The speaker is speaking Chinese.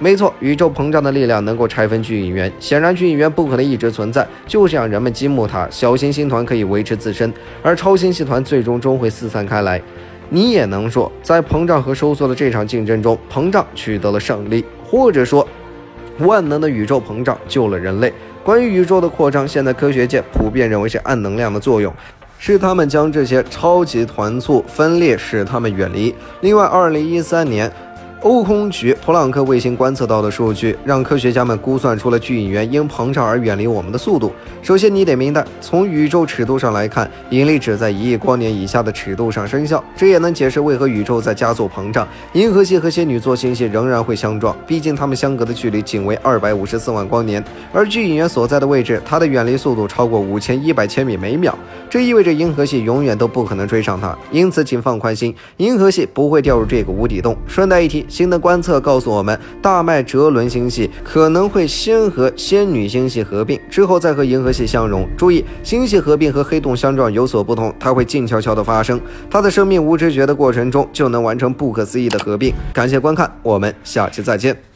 没错，宇宙膨胀的力量能够拆分巨引源，显然巨引源不可能一直存在，就是让人们积木它，小行星团可以维持自身，而超星系团最终终会四散开来。你也能说，在膨胀和收缩的这场竞争中，膨胀取得了胜利，或者说，万能的宇宙膨胀救了人类。关于宇宙的扩张，现在科学界普遍认为是暗能量的作用，是他们将这些超级团簇分裂，使他们远离。另外，二零一三年。欧空局普朗克卫星观测到的数据，让科学家们估算出了巨引源因膨胀而远离我们的速度。首先，你得明白，从宇宙尺度上来看，引力只在一亿光年以下的尺度上生效。这也能解释为何宇宙在加速膨胀，银河系和仙女座星系仍然会相撞，毕竟它们相隔的距离仅为二百五十四万光年。而巨引源所在的位置，它的远离速度超过五千一百千米每秒，这意味着银河系永远都不可能追上它。因此，请放宽心，银河系不会掉入这个无底洞。顺带一提。新的观测告诉我们，大麦哲伦星系可能会先和仙女星系合并，之后再和银河系相融。注意，星系合并和黑洞相撞有所不同，它会静悄悄的发生，它的生命无知觉的过程中就能完成不可思议的合并。感谢观看，我们下期再见。